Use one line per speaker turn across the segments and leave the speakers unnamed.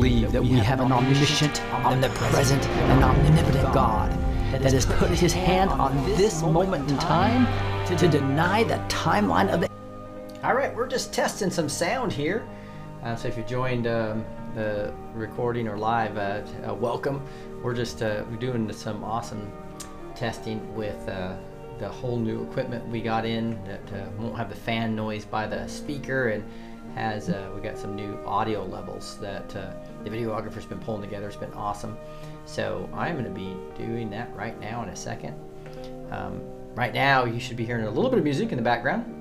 believe that we have an omniscient, omnipresent, and omnipotent God that has put his hand on this moment in time to deny the timeline of it. All right, we're just testing some sound here. Uh, so if you joined um, the recording or live, uh, uh, welcome. We're just uh, doing some awesome testing with uh, the whole new equipment we got in that uh, won't have the fan noise by the speaker and has we got some new audio levels that the videographer's been pulling together. It's been awesome. So I'm going to be doing that right now in a second. Um, right now, you should be hearing a little bit of music in the background.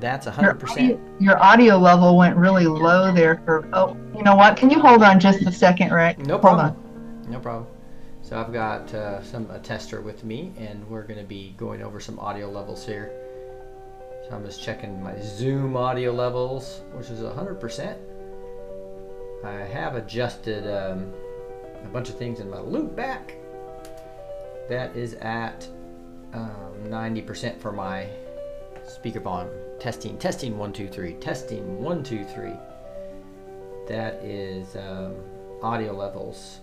That's 100%.
Your audio, your audio level went really low there for, oh, you know what? Can you hold on just a second, Rick?
No problem. No problem. So I've got uh, some a tester with me, and we're going to be going over some audio levels here. So I'm just checking my Zoom audio levels, which is 100%. I have adjusted um, a bunch of things in my loop back. That is at um, 90% for my speaker volume. Testing, testing, one, two, three, testing, one, two, three. That is um, audio levels.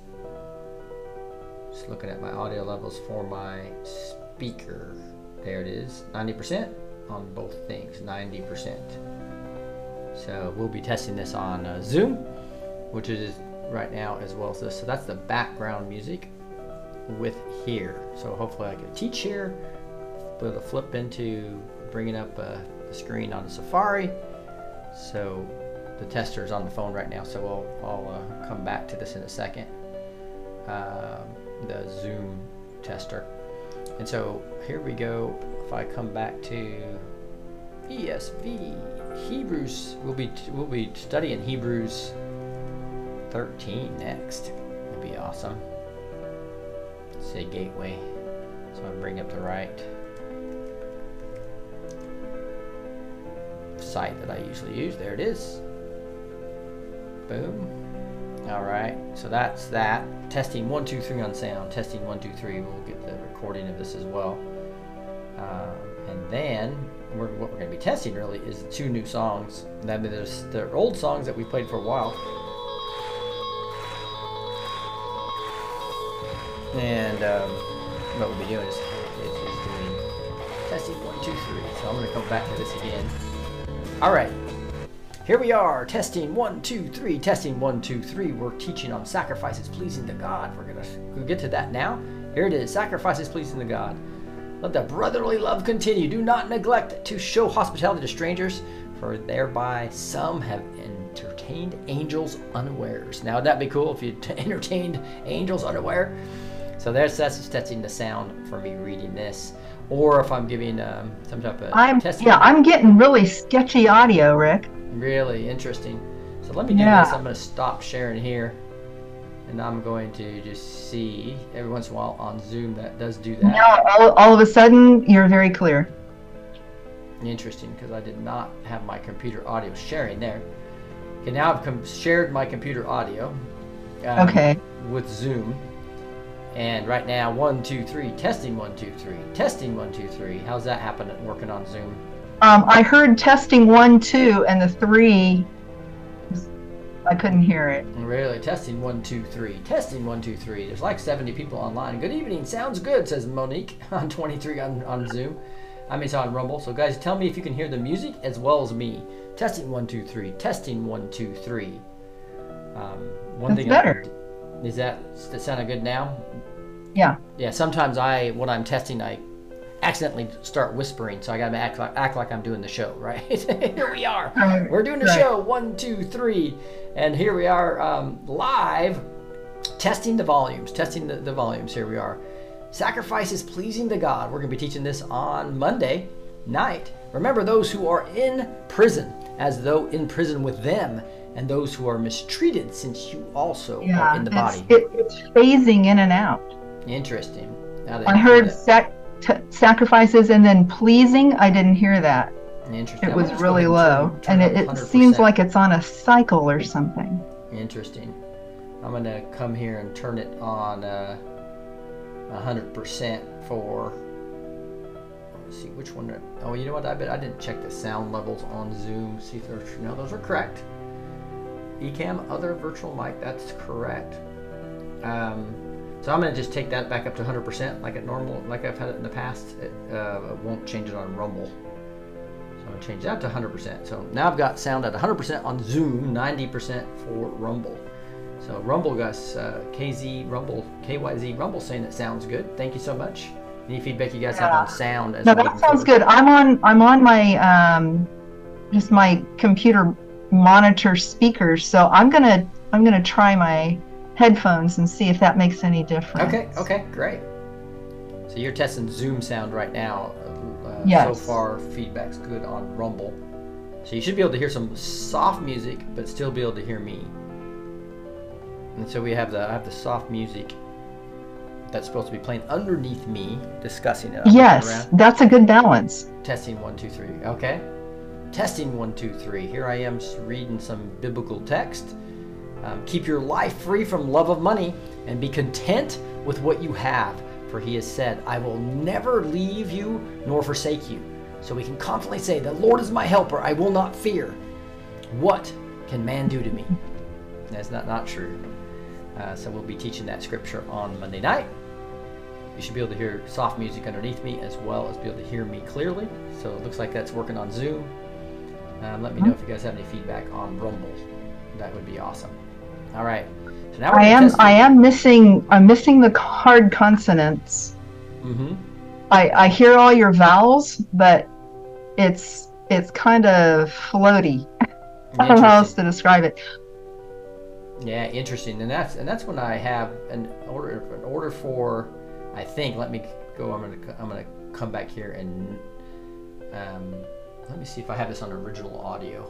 Just looking at my audio levels for my speaker. There it is, 90% on both things, 90%. So we'll be testing this on uh, Zoom, which is right now as well as this. So that's the background music with here. So hopefully I can teach here, able to flip into bringing up uh, the screen on Safari. So the tester is on the phone right now, so I'll, I'll uh, come back to this in a second. Um, the Zoom tester. And so here we go. If I come back to ESV, Hebrews, we'll be we'll be studying Hebrews 13 next. It'll be awesome. Say gateway. So I bring up the right site that I usually use. There it is. Boom. All right, so that's that. Testing one, two, three on sound. Testing one, two, three. We'll get the recording of this as well. Um, and then we're, what we're going to be testing really is two new songs. I mean, there's the old songs that we played for a while. And um, what we'll be doing is, is, is doing testing one, two, three. So I'm going to come back to this again. All right, here we are, testing one, two, three, testing one, two, three. We're teaching on sacrifices pleasing to God. We're gonna we'll get to that now. Here it is, sacrifices pleasing to God. Let the brotherly love continue. Do not neglect to show hospitality to strangers, for thereby some have entertained angels unawares. Now, would that be cool if you entertained angels unaware? So there's that's testing the sound for me reading this, or if I'm giving um, some type of
I'm
testing.
yeah, I'm getting really sketchy audio, Rick.
Really interesting. So let me do
Yeah.
this. I'm going to stop sharing here. And I'm going to just see every once in a while on Zoom that does do that.
Now all, all of a sudden you're very clear.
Interesting because I did not have my computer audio sharing there. Okay, now I've com- shared my computer audio um,
Okay.
with Zoom. And right now, one, two, three, testing one, two, three, testing one, two, three. How's that happening working on Zoom?
Um, I heard testing one, two, and the three. I couldn't hear it.
Really, testing one, two, three. Testing one, two, three. There's like 70 people online. Good evening. Sounds good, says Monique on 23 on, on Zoom. I mean, it's on Rumble. So, guys, tell me if you can hear the music as well as me. Testing one, two, three. Testing one, two, three. Um, one
That's
thing I-
better.
Is that does that sound good now?
Yeah.
Yeah. Sometimes I, when I'm testing, I accidentally start whispering, so I gotta act like act like I'm doing the show, right? here we are.
Right,
We're doing the
right.
show. One, two, three, and here we are um, live, testing the volumes, testing the, the volumes. Here we are. Sacrifices pleasing to God. We're gonna be teaching this on Monday night. Remember those who are in prison, as though in prison with them, and those who are mistreated, since you also
Yeah.
are in the body.
It, it's phasing in and out.
Interesting.
I heard sac- t- sacrifices and then pleasing. I didn't hear that.
Interesting.
It was
gonna just go
really low, and it, it seems like it's on a cycle or something.
Interesting. I'm gonna come here and turn it on uh, 100% for. Let's see which one. Oh, you know what? I bet I didn't check the sound levels on Zoom. See if they're no, those are correct. Ecamm other virtual mic. That's correct. Um, so I'm gonna just take that back up to 100% like it normal, like I've had it in the past. It uh, won't change it on Rumble. So I'm gonna change that to 100%. So now I've got sound at 100% on Zoom, 90% for Rumble. So Rumble guys, uh, KZ Rumble, KYZ Rumble saying it sounds good. Thank you so much. Any feedback you guys have on sound? As
No,
we're
that sounds
forward?
good. I'm on I'm on my um just my computer monitor speakers, so I'm gonna I'm gonna try my headphones and see if that makes any difference.
Okay, okay, great. So you're testing Zoom sound right now. Uh, So far, feedback's good on Rumble. So you should be able to hear some soft music, but still be able to hear me. And so we have the I have the soft music that's supposed to be playing underneath me, discussing it. I'm
Yes, that's a good balance.
Testing one, two, three. Okay. Testing one, two, three. Here I am reading some biblical text. Um, keep your life free from love of money and be content with what you have. For he has said, I will never leave you nor forsake you. So we can confidently say, The Lord is my helper. I will not fear. What can man do to me? That's not, not true. Uh, so we'll be teaching that scripture on Monday night. You should be able to hear soft music underneath me as well as be able to hear me clearly. So it looks like that's working on Zoom. Um, let me know if you guys have any feedback on Rumble. That would be awesome. All right. So now
I am
test
I am missing I'm missing the hard consonants.
Mm-hmm.
I I hear all your vowels, but it's it's kind of floaty. I don't know how else to describe it.
Yeah, interesting. And that's and that's when I have an order an order for I think let me go I'm going to I'm going to come back here and um, let me see if I have this on original audio.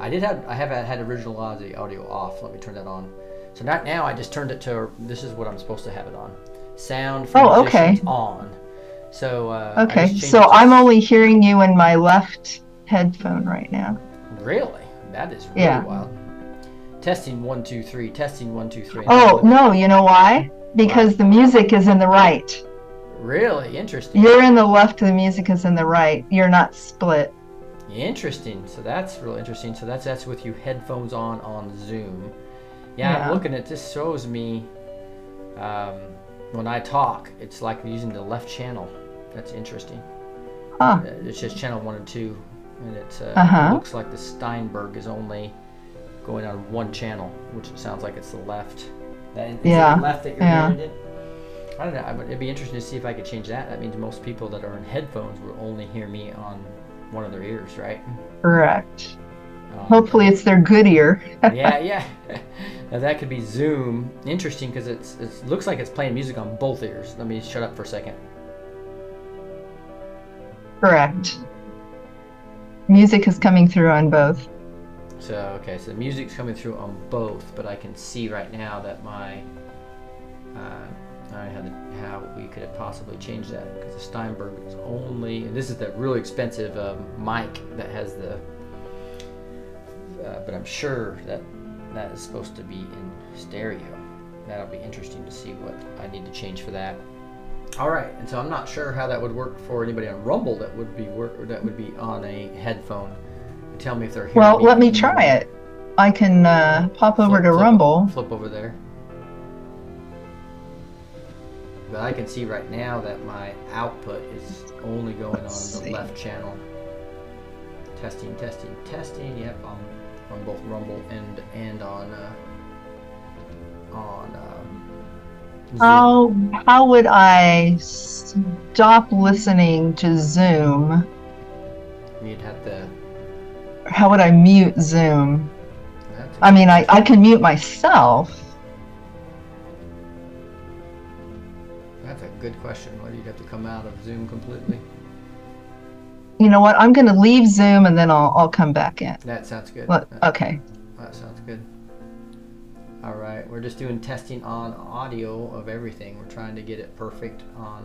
I did have I have had original audio audio off. Let me turn that on. So not now I just turned it to this is what I'm supposed to have it on. Sound for
Oh, okay.
on. So uh,
Okay, so I'm only hearing you in my left headphone right now.
really that is really
Yeah.
wild. Testing one two three. Testing one two three.
Oh no, you know why? Because the music is in the right.
Really interesting.
You're in the left, the music is in the right. You're not split.
Interesting. So that's real interesting. So that's that's with you headphones on on Zoom. Yeah,
Yeah.
I'm looking at this shows me um, when I talk, it's like using the left channel. That's interesting.
Huh.
Uh, It's just channel one and two, and it's uh,
Uh-huh.
it looks like the Steinberg is only going on one channel, which sounds like it's the left. That, is it
Yeah,
left that you're
yeah.
hearing? I don't know. I would- It'd be interesting to see if I could change that. That means most people that are in headphones will only hear me on one of their ears, right?
Correct.
Um,
Hopefully it's their good ear.
yeah, yeah. now that could be Zoom. Interesting because it's it looks like it's playing music on both ears. Let me shut up for a second.
Correct. Music is coming through on both.
So okay, so the music's coming through on both, but I can see right now that my uh, I had how we could have possibly changed that because the Steinberg is only and this is the really expensive um, mic that has the. Uh, but I'm sure that that is supposed to be in stereo. That'll be interesting to see what I need to change for that. All right, and so I'm not sure how that would work for anybody on Rumble that would be work or that would be on a headphone. Tell me if they're hearing
Well, let me try it. I can uh, pop over
Flip-
to
flip-
Rumble.
Flip over there. But I can see right now that my output is only going
Let's
on the
see.
left channel. Testing, testing, testing. Yep, on on both Rumble and and on uh, on um,
How how would I stop listening to Zoom?
You'd have to.
How would I mute Zoom? I mean, I, I can mute myself.
Good question. Whether you'd have to come out of Zoom completely.
You know what? I'm going to leave Zoom and then I'll I'll come back in.
That sounds good. That-
Okay.
That sounds good. All right, we're just doing testing on audio of everything. We're trying to get it perfect on.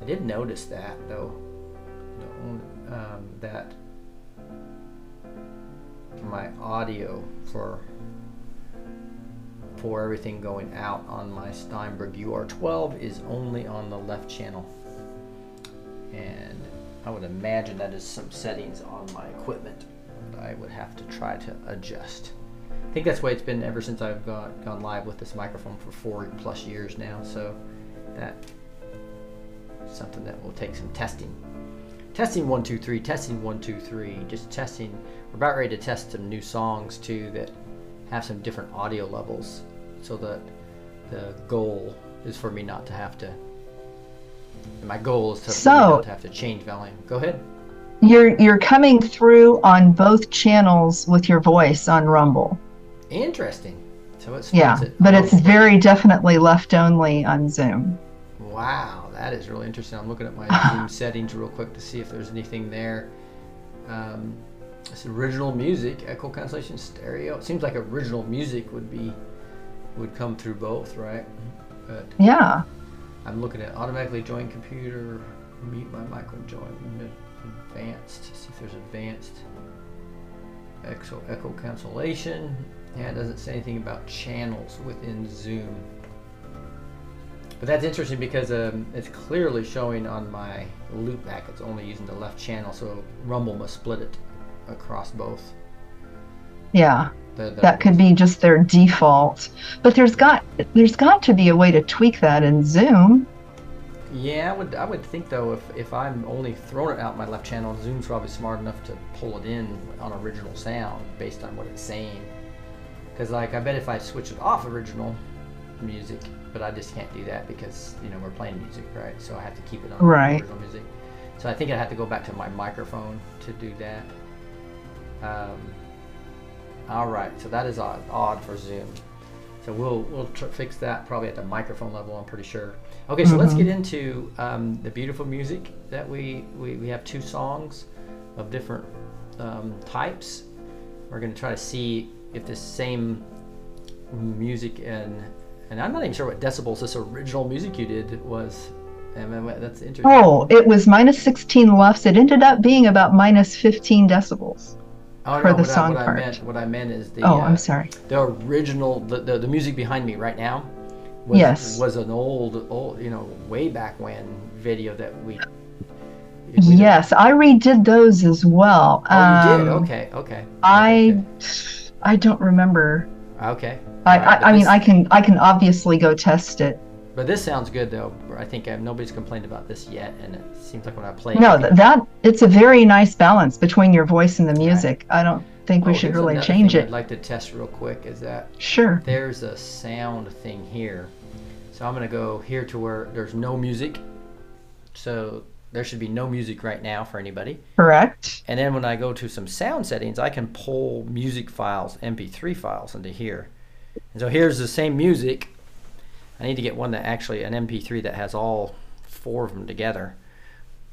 I did notice that though, um, that my audio for everything going out on my Steinberg UR12 is only on the left channel, and I would imagine that is some settings on my equipment that I would have to try to adjust. I think that's the way it's been ever since I've got, gone live with this microphone for four plus years now. So that something that will take some testing. Testing one two three. Testing one two three. Just testing. We're about ready to test some new songs too that have some different audio levels, so that the goal is for me not to have to. My goal is to,
So-
have to change volume. Go ahead.
You're you're coming through on both channels with your voice on Rumble.
Interesting. So it
Yeah,
it.
but it's very definitely left only on Zoom.
Wow, that is really interesting. I'm looking at my Zoom settings real quick to see if there's anything there. Um, it's original music, echo cancellation, stereo. It seems like original music would be would come through both, right? But
Yeah.
I'm looking at automatically join computer, mute my micro join, mid- advanced. See if there's advanced echo echo cancellation. Yeah, it doesn't say anything about channels within Zoom. But that's interesting because um, it's clearly showing on my loopback. It's only using the left channel, so Rumble must split it across both.
Yeah.
The, the
That could be just their default. But there's got there's got to be a way to tweak that in Zoom.
Yeah, I would. I would think though, if if I'm only throwing it out my left channel, Zoom's probably smart enough to pull it in on original sound based on what it's saying. Because like, I bet if I switch it off original music, but I just can't do that because you know we're playing music, right? So I have to keep it on
Right.
original music. So I think I have to go back to my microphone to do that. Um, all right, so that is odd, odd for Zoom. So we'll we'll tr- fix that probably at the microphone level. I'm pretty sure. Okay, so let's
Mhm.
get into um, the beautiful music that we, we we have two songs of different um, types. We're gonna try to see if this same music and and I'm not even sure what decibels this original music you did was. And that's interesting.
Oh, it was minus 16 lufs. It ended up being about minus 15 decibels.
Oh,
for
no,
the
what I,
song
what I
part.
meant what I meant is the
Oh,
uh,
I'm sorry.
the original the, the, the music behind me right now was,
Yes.
was an old old you know way back when video that we, we
Yes, I redid those as well.
oh you did
Um,
okay okay
I I don't remember.
okay
I,
Alright, but
I, I mean, I can I can obviously go test it.
But this sounds good though I think uh, nobody's complained about this yet and it seems like when I play
No,
it,
that it's a very nice balance between your voice and the music. I don't think we
Oh,
should really change it.
I'd like to test real quick is that
Sure.
there's a sound thing here. So I'm gonna go here to where there's no music. So there should be no music right now for anybody.
Correct.
And then when I go to some sound settings, I can pull music files, MP3 files into here. And so here's the same music. I need to get one that actually an MP3 that has all four of them together.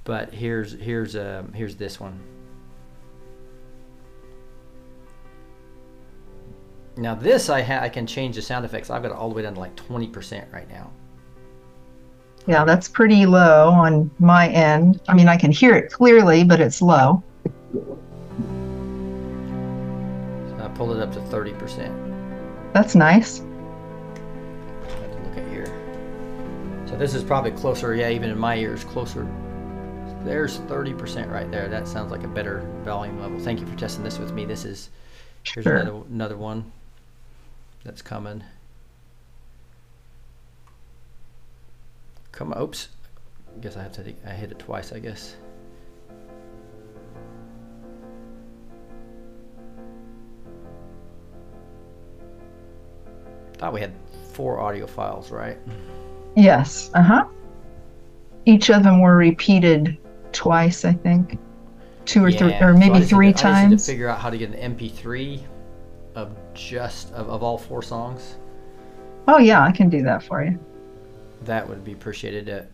But here's here's um, here's this one. Now this I ha- I can change the sound effects. I've got it all the way down to like 20% right now.
Yeah, that's pretty low on my end. I mean, I can hear it clearly, but it's low.
So I pulled it up to 30%.
That's nice.
So this is probably closer, yeah, even in my ears, closer. There's 30% right there. That sounds like a better volume level. Thank you for testing this with me. This is, here's
Sure.
another, another one that's coming. Come oops. I guess I have to, I hit it twice, I guess. Thought we had four audio files, right? Mm-hmm.
Yes. Uh huh. Each of them were repeated twice, I think. Two or three,
Yeah,
or
so I
maybe
just
three
to- I just need
times.
to figure out how to get an MP3 of just of, of all four songs.
Oh, yeah, I can do that for you.
That would be appreciated at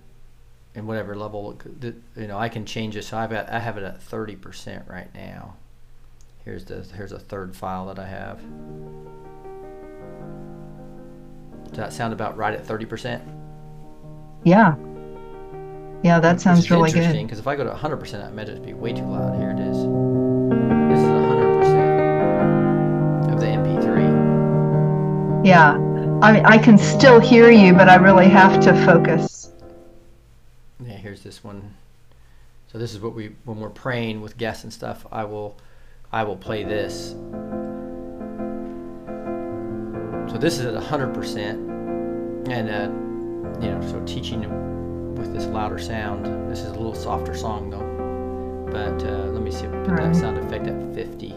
in whatever level. You know, I can change it. So I've got I have it at thirty percent right now. Here's the here's a third file that I have. Does that sound about right at thirty percent?
Yeah. Yeah, that sounds really
interesting
good.
because if I go to 100%, I imagine it'd be way too loud. Here it is. This is 100% of the MP3.
Yeah. I mean, I can still hear you, but I really have to focus.
Yeah, here's this one. So this is what we when we're praying with guests and stuff. I will, I will play this. so this is at 100%. And, uh, you know, so teaching with this louder sound, this is a little softer song though. But uh, let me see put
Right.
that sound effect at 50.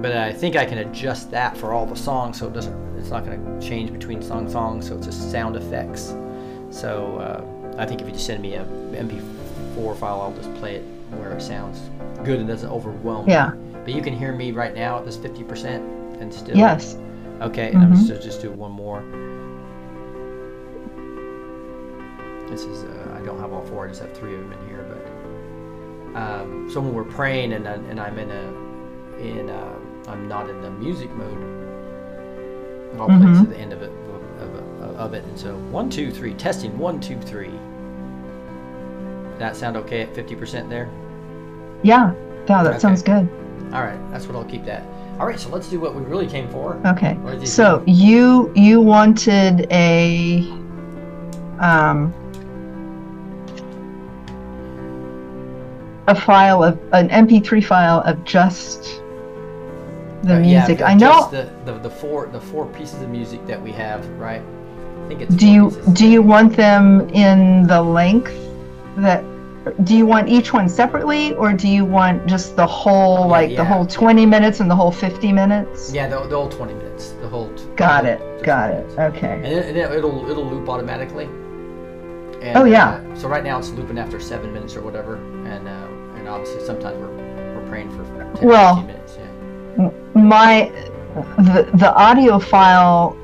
But I think I can adjust that for all the songs, so it doesn't. It's not going to change between song and song. So it's just sound effects. So uh, I think if you just send me a MP4 file, I'll just play it where it sounds good and doesn't overwhelm me.
Yeah.
But you can hear me right now at this 50% and still.
Yes.
Okay, and I'm
Mhm.
just just do one more. This is uh, I don't have all four. I just have three of them in here. But um, so when we're praying and I, and I'm in a in uh, I'm not in the music mode. I'll play
Mhm.
to the end of it of, of, of it. And so one two three testing one two three. That sound okay at 50% there?
Yeah. Yeah, that
Okay.
sounds good.
All right, that's what I'll keep that. All right, so let's do what we really came for.
Okay.
What did you
So you you wanted a um a file of an MP3 file of just the
Uh,
music.
but
I know.
the, the the four the four pieces of music that we have, right? I think it's.
Do you
pieces.
do you want them in the length that? Do you want each one separately, or do you want just the whole,
Yeah,
like
yeah,
the whole 20 minutes and the whole 50 minutes?
Yeah, the, the whole twenty minutes, the whole. t-
Got
the
it. Got
20
it.
minutes.
Okay.
And it, and it- it'll it'll loop automatically. And,
Oh, yeah.
uh, so right now it's looping after seven minutes or whatever, and uh, and obviously sometimes we're we're praying for 10,
Well,
15 minutes. Yeah.
my the, the audio file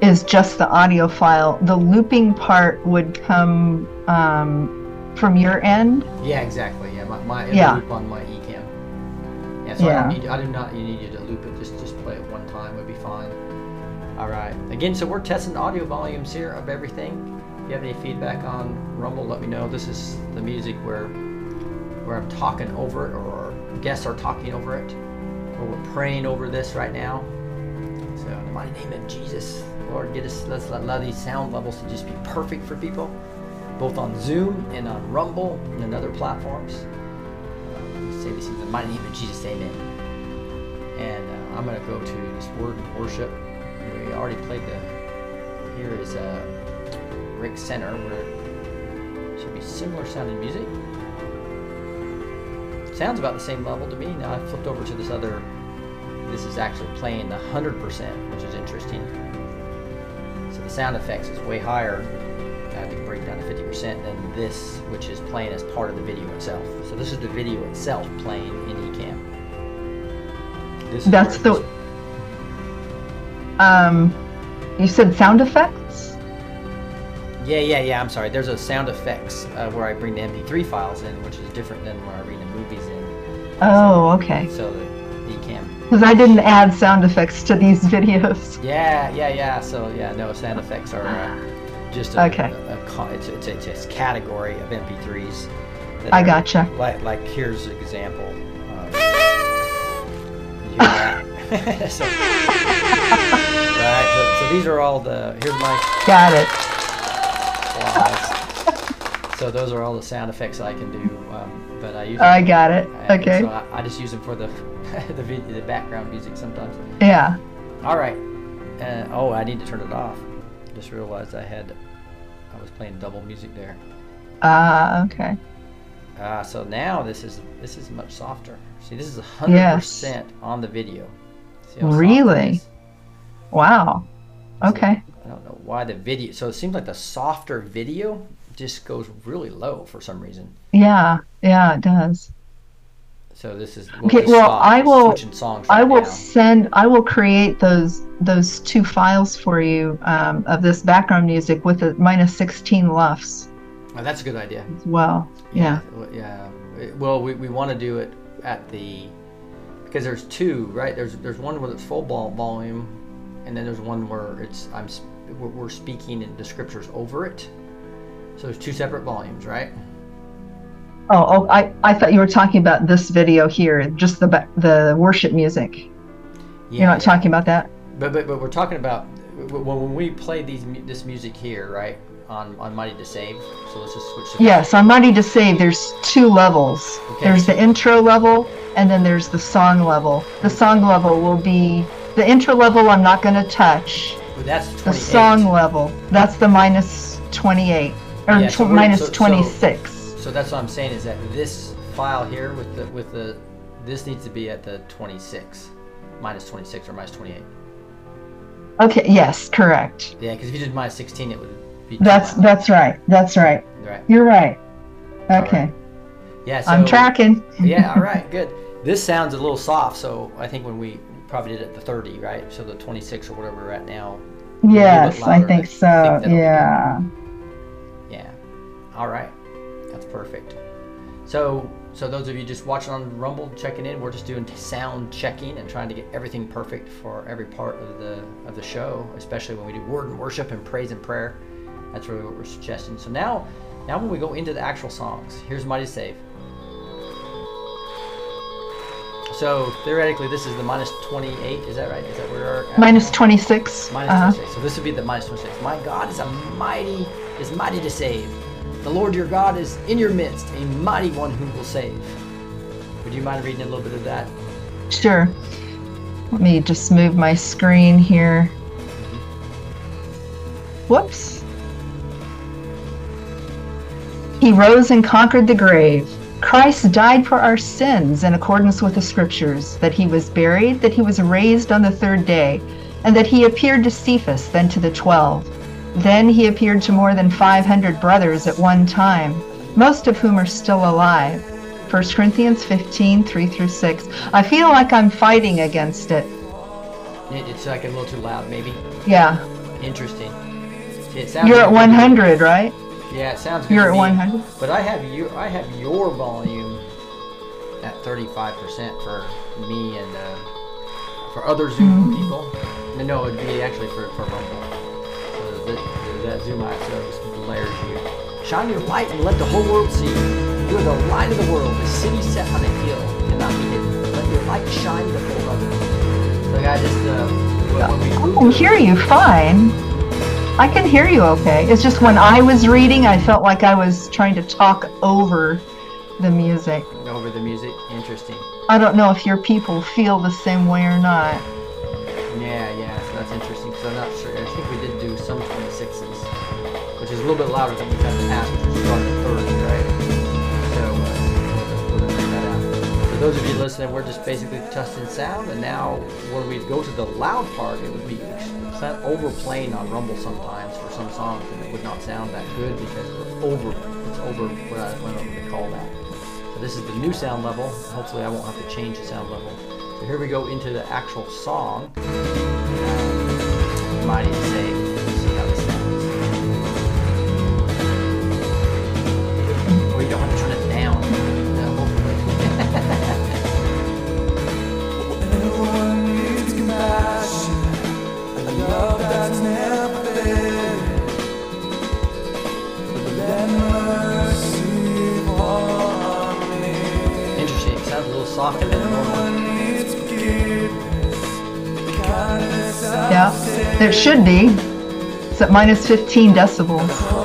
is just the audio file the looping part would come um, from your end
Yeah, exactly. Yeah, my, my it'll
Yeah.
loop on my Ecamm. Yeah, so I
Yeah.
don't need I do not need you to loop it. Just just play it one time would be fine. All right. Again, so we're testing audio volumes here of everything. If you have any feedback on Rumble, let me know. This is the music where where I'm talking over it, or guests are talking over it, or we're praying over this right now. So in the mighty name of Jesus, Lord, get us let's let allow these sound levels to just be perfect for people, both on Zoom and on Rumble and other platforms. Uh, say this in the mighty name of Jesus, Amen. And uh, I'm gonna go to this word of worship. We already played the. Here is uh, Rick Center, where it should be similar sounding music. Sounds about the same level to me. Now I flipped over to this other. This is actually playing the 100%, which is interesting. So the sound effects is way higher. I had to break down to 50% than this, which is playing as part of the video itself. So this is the video itself playing in Ecamm. This
That's the-
this-
um, you said sound effects
Yeah, yeah, yeah. I'm sorry. There's a sound effects uh, where I bring the MP3 files in, which is different than where I bring the movies in.
oh okay
So the Ecamm.
because i didn't add sound effects to these videos
Yeah, yeah, yeah. So yeah, no sound effects are uh, just a,
Okay.
It's, it's, it's, it's category of MP3s. that
i
are-
gotcha
Like, like here's an example. Um, you hear that? so, right. So, so these are all the. Here's my
got it
slides. so those are all the sound effects I can do. Um, but I use.
i got it
I-
okay
So I, I just use them for the the, vid- the background music sometimes.
yeah
All right. Uh, oh, I need to turn it off. Just realized I had. Playing double music there.
uh okay
Ah, so now this is this is much softer. See, this is hundred
Yes.
percent on the video. See how soft that
Really? wow okay
I don't know why the video. So it seems like the softer video just goes really low for some reason.
yeah yeah it does
So this is we'll
Okay, well, I will- I
right
will
now.
send. I will create those those two files for you um, of this background music with a minus sixteen lufs
Oh, that's a good idea.
as well. Yeah.
well, Yeah. Well, we, we want to do it at the because there's two, right? There's there's one where it's full ball volume, and then there's one where it's I'm we're, we're speaking in the scriptures over it. So there's two separate volumes, right?
Oh, oh, I I thought you were talking about this video here, just the the worship music.
Yeah.
You're not
yeah.
talking about that.
But, but but we're talking about when we play these this music here, right? on on Mighty to Save. So let's just switch. To
Yes, on Mighty to Save, there's two levels.
Okay.
There's the intro level, and then there's the song level. The mm. song level will be the intro level. I'm not going to touch.
Well, that's
The song level, that's the minus 28 or
Yeah, so
minus
so-
26.
So that's what I'm saying is that this file here with the with the this needs to be at the 26, minus 26 or minus 28.
Okay. Yes, correct.
Yeah, because if you did minus 16, it would be.
That's that's right. That's right.
right.
You're right. Okay.
Yeah. So,
I'm tracking.
yeah. All right. Good. This sounds a little soft, so I think when we probably did it at the 30, right? So the 26 or whatever we're at now.
Yes, I think
I
so.
think that'll be
yeah.
Yeah. All right. Perfect. So, so those of you just watching on Rumble, checking in, we're just doing sound checking and trying to get everything perfect for every part of the of the show, especially when we do word and worship and praise and prayer. That's really what we're suggesting. So now, now when we go into the actual songs, here's Mighty Save. So theoretically, this is the minus 28. Is that right? Is that where we're at?
26.
Minus
uh-huh.
26. So this would be the minus 26. My God is a mighty, is mighty to save. The Lord your God is in your midst, a mighty one who will save. Would you mind reading a little bit of that?
Sure. Let me just move my screen here. Whoops. He rose and conquered the grave. Christ died for our sins in accordance with the scriptures, that he was buried, that he was raised on the third day, and that he appeared to Cephas, then to the twelve. Then he appeared to more than 500 brothers at one time, most of whom are still alive. 1 Corinthians 15, 3 through 6. I feel like I'm fighting against it.
It- It's like a little too loud, maybe.
Yeah.
Interesting. It sounds
You're at
good
100, right?
Yeah, it sounds good.
You're at 100?
But I have you. I have your volume at 35% for me and uh, for other Zoom
Mm-hmm.
people. No, no, it'd be actually for for Rumble. So that, that Zoom out service blares you. Shine your light and let the whole world see you. You are the light of the world. A city set on a hill cannot be hidden. Let your light shine before others. So, I just uh,
I can hear you fine. I can hear you okay. It's just when I was reading, I felt like I was trying to talk over the music.
over the music, interesting.
I don't know if your people feel the same way or not.
A little bit louder than we've had the starting at 30, right? So, uh, that out. For those of you listening, we're just basically testing sound, and now when we go to the loud part, it would be overplaying on Rumble sometimes for some songs, and it would not sound that good because we're over, it's over what I, what I to call that. So this is the new sound level. Hopefully I won't have to change the sound level. So here we go into the actual song. Mighty Save.
Kindness
Yeah, there should be. It's at minus 15 decibels.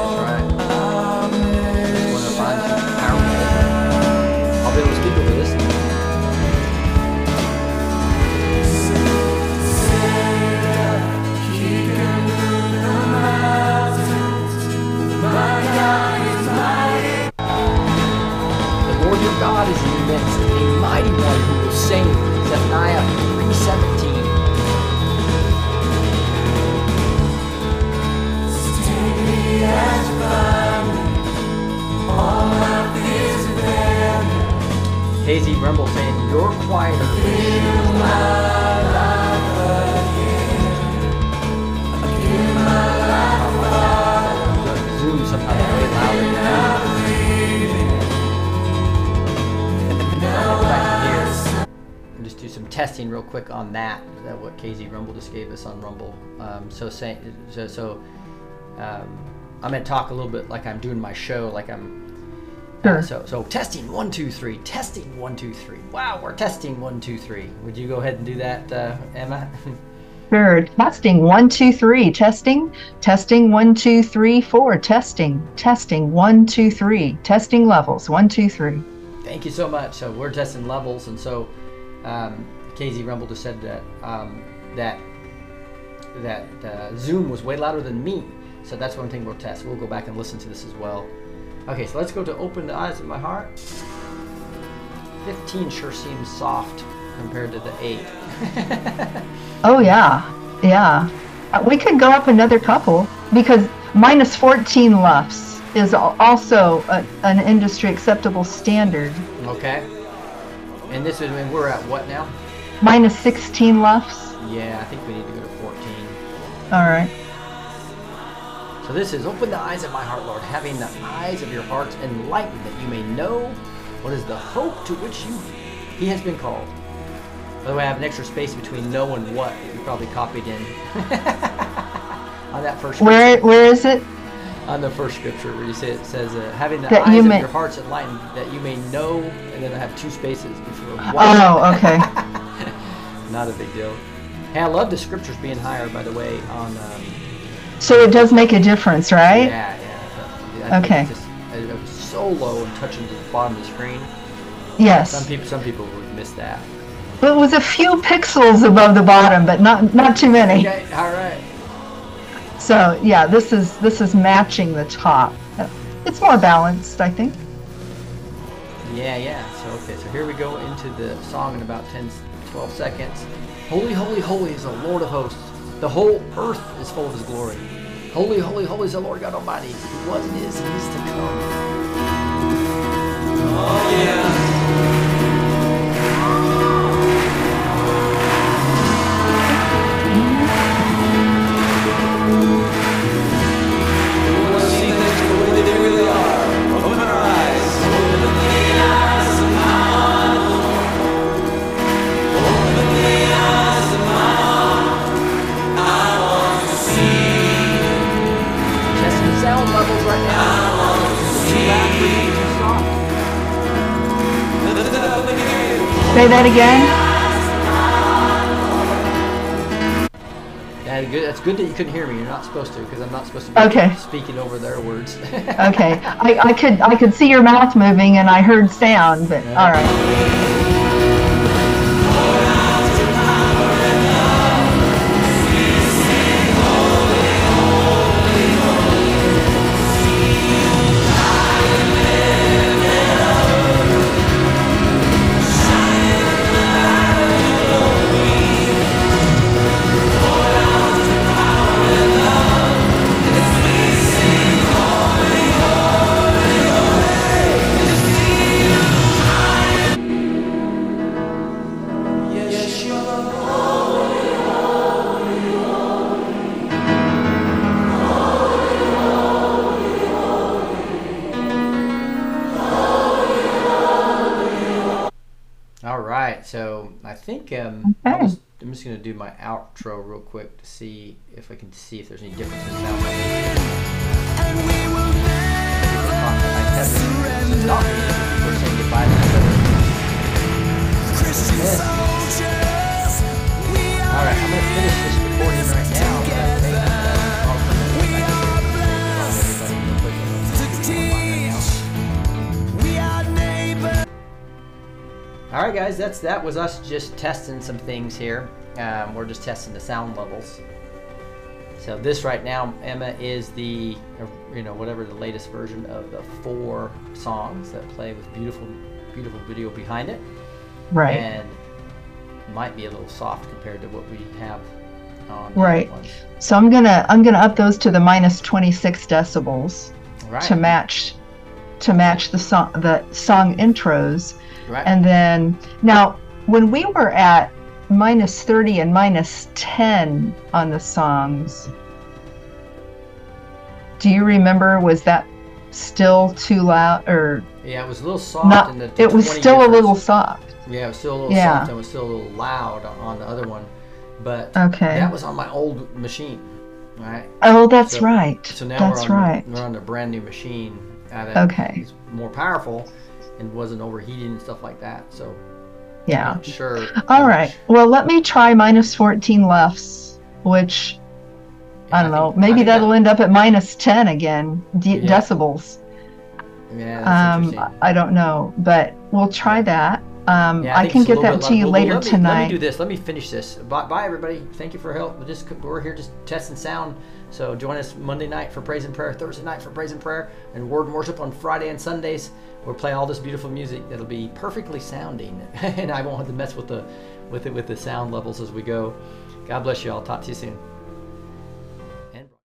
Just gave us on Rumble? Um, so saying so, so um, I'm gonna talk a little bit like I'm doing my show, like I'm. uh, so so testing one two three, testing one two three. Wow, we're testing one two three. Would you go ahead and do that, uh, Emma?
Sure. Testing one, two, three. Testing. Testing one, two, three, four. Testing. Testing one, two, three. Testing levels one, two, three.
Thank you so much. So we're testing levels, and so um, KZ Rumble just said that um, that that uh, Zoom was way louder than me. So that's one thing we'll test. We'll go back and listen to this as well. Okay, so let's go to open the eyes of my heart. 15 sure seems soft compared to the 8.
Oh yeah, yeah. Uh, We could go up another couple because minus 14 lufs is also a, an industry acceptable standard.
okay. And this is when we're at what now?
Minus 16 lufs.
Yeah, I think we need to go to 14.
All right.
So this is open the eyes of my heart, Lord, having the eyes of your hearts enlightened, that you may know what is the hope to which you he has been called. By the way, I have an extra space between know and what that you probably copied in on that first
Where
scripture,
where is it?
on the first scripture where you say it says uh, having the
That
eyes
you
of
may-
your hearts enlightened, that you may know, and then I have two spaces before what.
Oh, okay.
Not a big deal. Hey, I love the scriptures being higher, by the way, on. Um,
So it does make a difference, right?
Yeah, yeah.
Okay.
Just, it it was so low and touching the bottom of the screen.
Yes.
Some people, some people would miss that.
It was a few pixels above the bottom, but not not too many.
Okay, all right.
So yeah, this is this is matching the top. It's more balanced, I think.
Yeah, yeah. So okay, so here we go into the song in about 10, 12 seconds. Holy, holy, holy is the Lord of hosts. The whole earth is full of His glory. Holy, holy, holy is the Lord God Almighty, who was and is is to come.
Oh, we'll
Say that again.
Yeah, good. That's good that you couldn't hear me. You're not supposed to, because I'm not supposed to be
Okay.
speaking over their words.
Okay. I, I could I could see your mouth moving and I heard sound, but all right.
My outro real quick to see if I can see if there's any difference in sound. Guys, that's that was us just testing some things here. Um, we're just testing the sound levels. So this right now, Emma, is the you know whatever the latest version of the four songs that play with beautiful, beautiful video behind it,
Right.
and might be a little soft compared to what we have on
Right. So I'm gonna I'm gonna up those to the minus 26 decibels
Right.
to match to match the song the song intros.
Right.
And then now when we were at minus 30 and minus 10 on the songs, do you remember was that still too loud or
yeah, it was a little soft.
not?
in the, the
It was
20
still a little soft.
Yeah, it was still a little
Yeah.
soft and it was still a little loud on the other one, but
Okay.
that was on my old machine, right?
Oh, that's
So-
right.
So now
that's
we're on
right.
we're on a brand new machine that
Okay.
is more powerful and wasn't overheating and stuff like that. So
Yeah.
I'm sure.
All right. Well, let me try minus 14 lufs which
Yeah,
I don't know. Maybe
think that-
that'll end up at minus 10 again, de-
Yeah.
decibels.
Yeah, that's
Um. I don't know, but we'll try that. Um,
Yeah,
I,
think
can get that to you
Well,
later
let me,
tonight.
Let me do this. Let me finish this. Bye, bye everybody. Thank you for help. We're just we're here just testing sound. So join us Monday night for praise and prayer, Thursday night for praise and prayer, and word and worship on Friday and Sundays. We'll play all this beautiful music that'll be perfectly sounding, and I won't have to mess with the with it with the sound levels as we go. God bless you all. Talk to you soon.